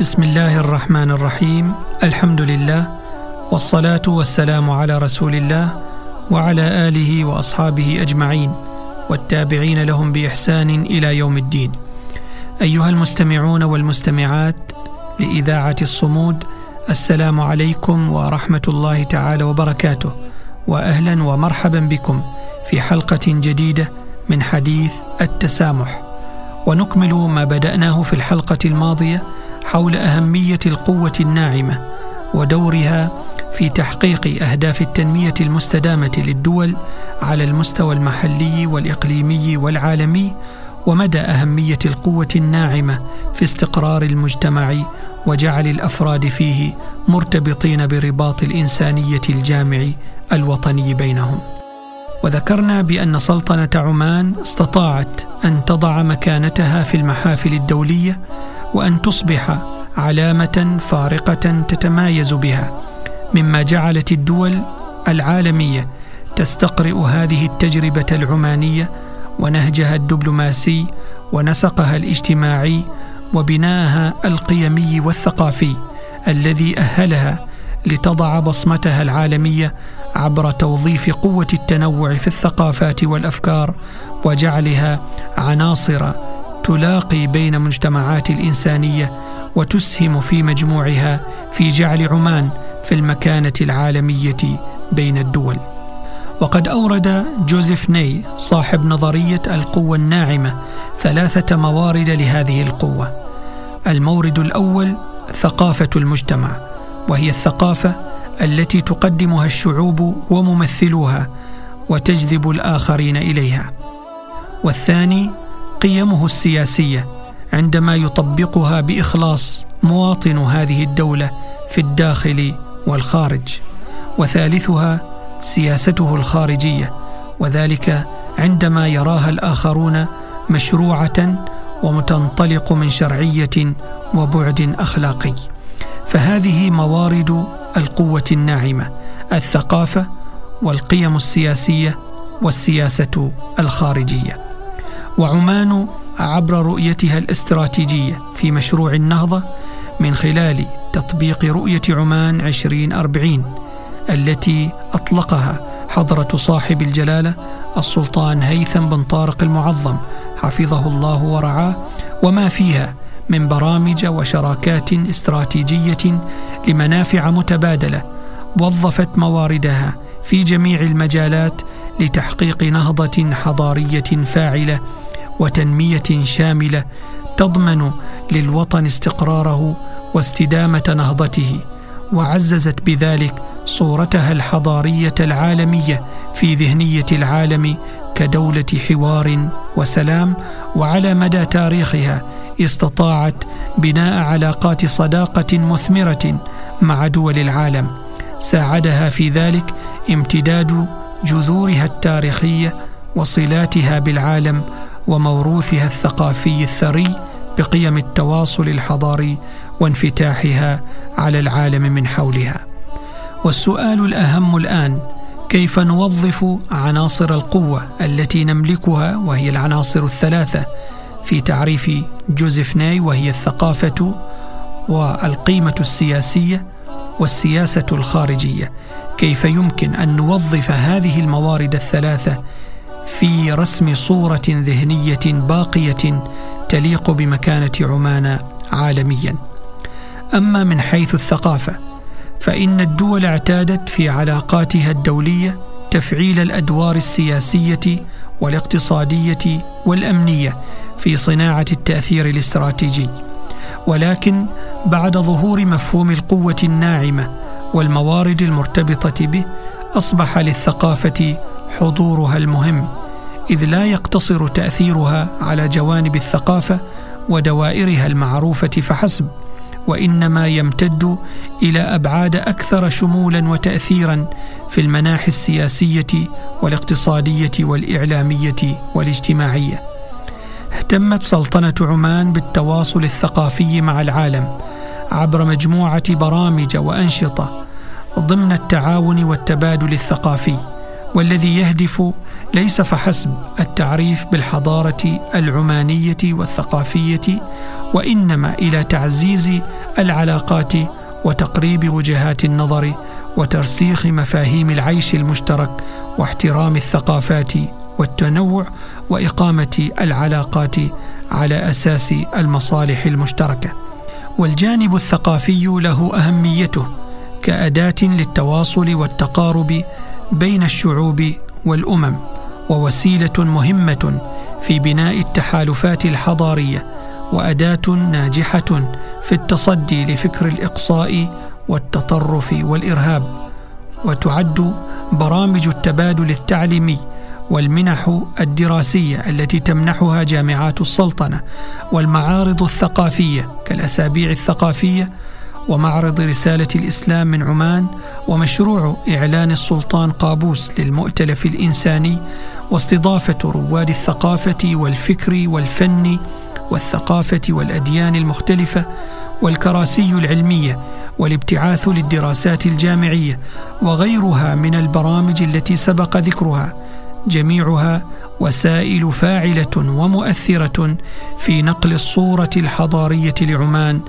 بسم الله الرحمن الرحيم الحمد لله والصلاه والسلام على رسول الله وعلى اله واصحابه اجمعين والتابعين لهم باحسان إلى يوم الدين ايها المستمعون والمستمعات لاذاعه الصمود السلام عليكم ورحمه الله تعالى وبركاته واهلا ومرحبا بكم في حلقه جديده من حديث التسامح ونكمل ما بداناه في الحلقة الماضيه حول أهمية القوة الناعمة ودورها في تحقيق أهداف التنمية المستدامة للدول على المستوى المحلي والإقليمي والعالمي ومدى أهمية القوة الناعمة في استقرار المجتمع وجعل الأفراد فيه مرتبطين برباط الإنسانية الجامع الوطني بينهم. وذكرنا بأن سلطنة عمان استطاعت أن تضع مكانتها في المحافل الدولية وأن تصبح علامة فارقة تتمايز بها مما جعلت الدول العالمية تستقرئ هذه التجربة العمانية ونهجها الدبلوماسي ونسقها الاجتماعي وبناءها القيمي والثقافي الذي أهلها لتضع بصمتها العالمية عبر توظيف قوة التنوع في الثقافات والأفكار وجعلها عناصر تلاقي بين مجتمعات الإنسانية وتسهم في مجموعها في جعل عمان في المكانة العالمية بين الدول. وقد أورد جوزيف ني صاحب نظرية القوة الناعمة ثلاثة موارد لهذه القوة. المورد الأول ثقافة المجتمع وهي الثقافة التي تقدمها الشعوب وممثلوها وتجذب الآخرين إليها. والثاني قيمه السياسية عندما يطبقها بإخلاص مواطن هذه الدولة في الداخل والخارج. وثالثها سياسته الخارجية وذلك عندما يراها الآخرون مشروعة ومتنطلق من شرعية وبعد أخلاقي. فهذه موارد القوة الناعمة الثقافة والقيم السياسية والسياسة الخارجية. وعمان عبر رؤيتها الاستراتيجية في مشروع النهضة من خلال تطبيق رؤية عمان 2040 التي أطلقها حضرة صاحب الجلالة السلطان هيثم بن طارق المعظم حفظه الله ورعاه وما فيها من برامج وشراكات استراتيجية لمنافع متبادلة وظفت مواردها في جميع المجالات لتحقيق نهضة حضارية فاعلة وتنمية شاملة تضمن للوطن استقراره واستدامة نهضته وعززت بذلك صورتها الحضارية العالمية في ذهنية العالم كدولة حوار وسلام وعلى مدى تاريخها استطاعت بناء علاقات صداقة مثمرة مع دول العالم. ساعدها في ذلك امتداد جذورها التاريخيه وصلاتها بالعالم وموروثها الثقافي الثري بقيم التواصل الحضاري وانفتاحها على العالم من حولها. والسؤال الأهم الآن كيف نوظف عناصر القوة التي نملكها وهي العناصر الثلاثة في تعريف جوزيف ناي وهي الثقافة والقيمة السياسية والسياسة الخارجية؟ كيف يمكن أن نوظف هذه الموارد الثلاثة في رسم صورة ذهنية باقية تليق بمكانة عمان عالميا. أما من حيث الثقافة فإن الدول اعتادت في علاقاتها الدولية تفعيل الأدوار السياسية والاقتصادية والأمنية في صناعة التأثير الاستراتيجي. ولكن بعد ظهور مفهوم القوة الناعمة والموارد المرتبطة به أصبح للثقافة حضورها المهم. إذ لا يقتصر تأثيرها على جوانب الثقافة ودوائرها المعروفة فحسب وإنما يمتد إلى أبعاد أكثر شمولا وتاثيرا في المناحي السياسية والاقتصادية والإعلامية والاجتماعية. اهتمت سلطنة عمان بالتواصل الثقافي مع العالم عبر مجموعة برامج وأنشطة ضمن التعاون والتبادل الثقافي. والذي يهدف ليس فحسب التعريف بالحضارة العمانية والثقافية وإنما إلى تعزيز العلاقات وتقريب وجهات النظر وترسيخ مفاهيم العيش المشترك واحترام الثقافات والتنوع وإقامة العلاقات على أساس المصالح المشتركة. والجانب الثقافي له أهميته كأداة للتواصل والتقارب بين الشعوب والأمم ووسيلة مهمة في بناء التحالفات الحضارية وأداة ناجحة في التصدي لفكر الإقصاء والتطرف والإرهاب. وتعد برامج التبادل التعليمي والمنح الدراسية التي تمنحها جامعات السلطنة والمعارض الثقافية كالأسابيع الثقافية ومعرض رسالة الإسلام من عمان ومشروع إعلان السلطان قابوس للمؤتلف الإنساني واستضافة رواد الثقافة والفكر والفن والثقافة والأديان المختلفة والكراسي العلمية والابتعاث للدراسات الجامعية وغيرها من البرامج التي سبق ذكرها. جميعها وسائل فاعلة ومؤثرة في نقل الصورة الحضارية لعمان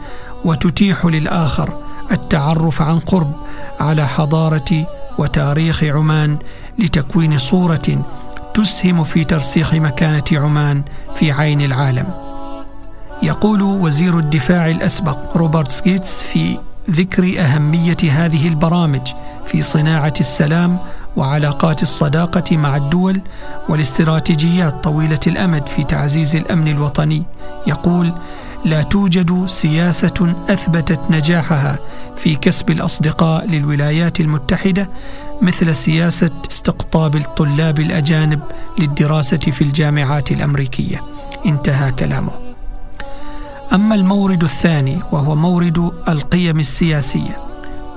وتتيح للآخر التعرف عن قرب على حضارة وتاريخ عمان لتكوين صورة تسهم في ترسيخ مكانة عمان في عين العالم. يقول وزير الدفاع الأسبق روبرت سكيتس في ذكر أهمية هذه البرامج في صناعة السلام وعلاقات الصداقة مع الدول والاستراتيجيات طويلة الأمد في تعزيز الأمن الوطني. يقول لا توجد سياسة أثبتت نجاحها في كسب الأصدقاء للولايات المتحدة مثل سياسة استقطاب الطلاب الأجانب للدراسة في الجامعات الأمريكية. انتهى كلامه. أما المورد الثاني وهو مورد القيم السياسية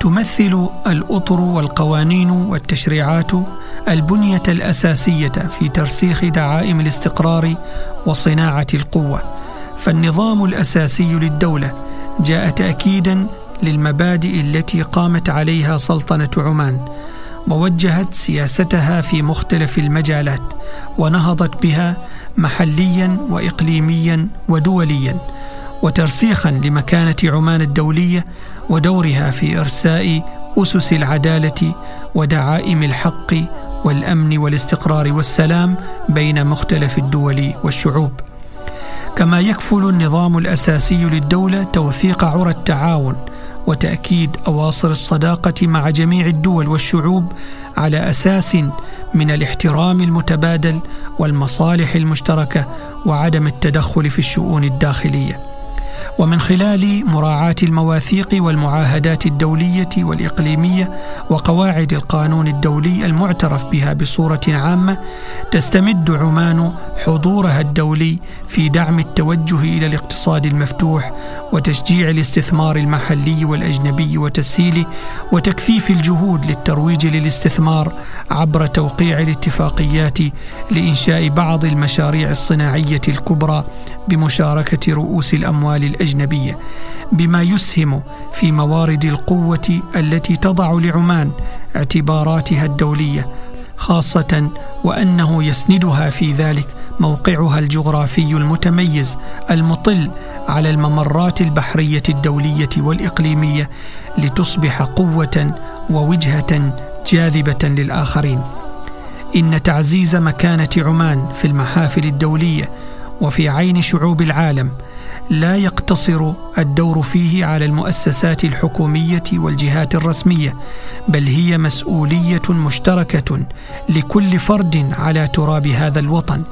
تمثل الأطر والقوانين والتشريعات البنية الأساسية في ترسيخ دعائم الاستقرار وصناعة القوة. فالنظام الأساسي للدولة جاء تاكيدا للمبادئ التي قامت عليها سلطنة عمان ووجهت سياستها في مختلف المجالات ونهضت بها محليا واقليميا ودوليا وترسيخا لمكانة عمان الدولية ودورها في إرساء أسس العدالة ودعائم الحق والأمن والاستقرار والسلام بين مختلف الدول والشعوب. كما يكفل النظام الأساسي للدولة توثيق عرى التعاون وتأكيد أواصر الصداقة مع جميع الدول والشعوب على أساس من الاحترام المتبادل والمصالح المشتركة وعدم التدخل في الشؤون الداخلية. ومن خلال مراعاة المواثيق والمعاهدات الدولية والإقليمية وقواعد القانون الدولي المعترف بها بصورة عامة تستمد عمان حضورها الدولي في دعم التوجه إلى الاقتصاد المفتوح وتشجيع الاستثمار المحلي والأجنبي وتسهيله وتكثيف الجهود للترويج للاستثمار عبر توقيع الاتفاقيات لإنشاء بعض المشاريع الصناعية الكبرى بمشاركة رؤوس الأموال الأجنبية بما يسهم في موارد القوة التي تضع لعمان اعتباراتها الدولية خاصة وأنه يسندها في ذلك موقعها الجغرافي المتميز المطل على الممرات البحرية الدولية والإقليمية لتصبح قوة ووجهة جاذبة للآخرين. إن تعزيز مكانة عمان في المحافل الدولية وفي عين شعوب العالم لا يقتصر الدور فيه على المؤسسات الحكومية والجهات الرسمية بل هي مسؤولية مشتركة لكل فرد على تراب هذا الوطن.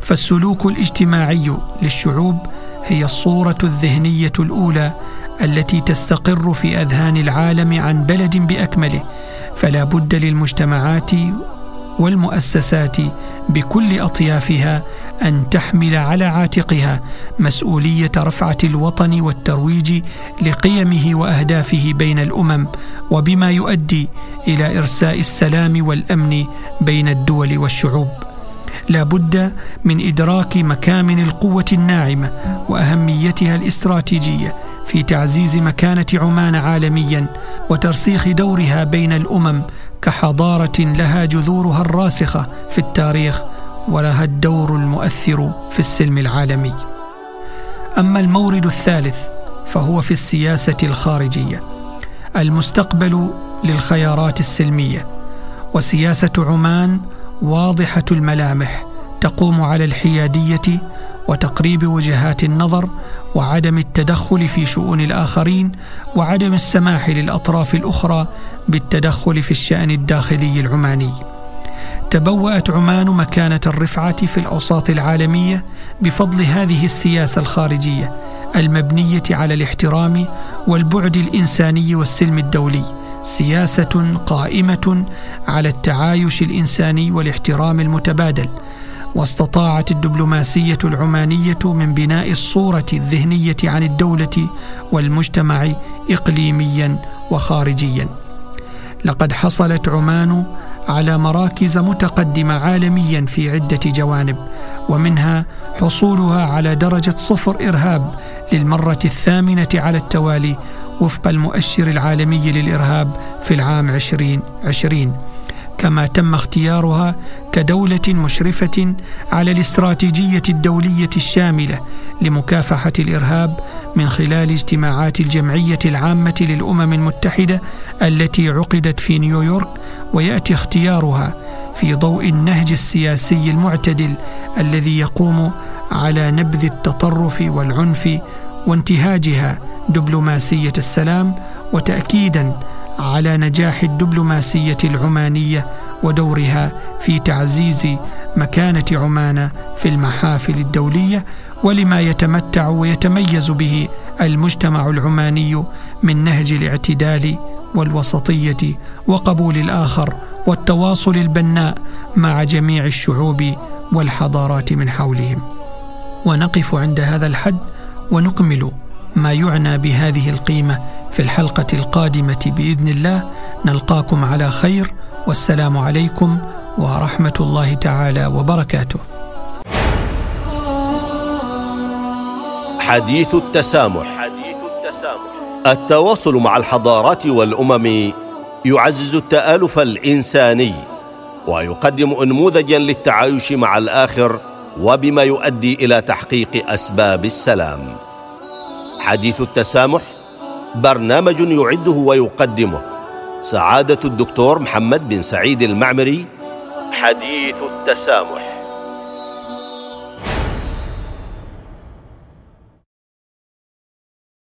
فالسلوك الاجتماعي للشعوب هي الصورة الذهنية الأولى التي تستقر في أذهان العالم عن بلد بأكمله. فلا بد للمجتمعات والمؤسسات بكل أطيافها أن تحمل على عاتقها مسؤولية رفعة الوطن والترويج لقيمه وأهدافه بين الأمم وبما يؤدي إلى إرساء السلام والأمن بين الدول والشعوب. لا بد من إدراك مكامن القوة الناعمة وأهميتها الاستراتيجية في تعزيز مكانة عمان عالميا وترسيخ دورها بين الأمم كحضارة لها جذورها الراسخة في التاريخ ولها الدور المؤثر في السلم العالمي. أما المورد الثالث فهو في السياسة الخارجية المستقبل للخيارات السلمية وسياسة عمان واضحة الملامح تقوم على الحيادية وتقريب وجهات النظر وعدم التدخل في شؤون الآخرين وعدم السماح للأطراف الأخرى بالتدخل في الشأن الداخلي العماني. تبوأت عمان مكانة الرفعة في الأوساط العالمية بفضل هذه السياسة الخارجية المبنية على الاحترام والبعد الإنساني والسلم الدولي سياسة قائمة على التعايش الإنساني والاحترام المتبادل واستطاعت الدبلوماسية العمانية من بناء الصورة الذهنية عن الدولة والمجتمع اقليميا وخارجيا. لقد حصلت عمان على مراكز متقدمة عالميا في عدة جوانب ومنها حصولها على درجة صفر إرهاب للمرة الثامنة على التوالي وفق المؤشر العالمي للإرهاب في العام 2020 كما تم اختيارها كدولة مشرفة على الاستراتيجية الدولية الشاملة لمكافحة الإرهاب من خلال اجتماعات الجمعية العامة للأمم المتحدة التي عقدت في نيويورك ويأتي اختيارها في ضوء النهج السياسي المعتدل الذي يقوم على نبذ التطرف والعنف وانتهاجها دبلوماسية السلام وتاكيدا على نجاح الدبلوماسية العمانية ودورها في تعزيز مكانة عمان في المحافل الدولية ولما يتمتع ويتميز به المجتمع العماني من نهج الاعتدال والوسطية وقبول الآخر والتواصل البناء مع جميع الشعوب والحضارات من حولهم. ونقف عند هذا الحد ونكمل ما يعنى بهذه القيمة في الحلقة القادمة بإذن الله. نلقاكم على خير. والسلام عليكم ورحمة الله تعالى وبركاته. حديث التسامح. حديث التسامح التواصل مع الحضارات والأمم يعزز التآلف الإنساني ويقدم انموذجا للتعايش مع الآخر وبما يؤدي إلى تحقيق أسباب السلام. حديث التسامح برنامج يعده ويقدمه. سعادة الدكتور محمد بن سعيد المعمري. حديث التسامح.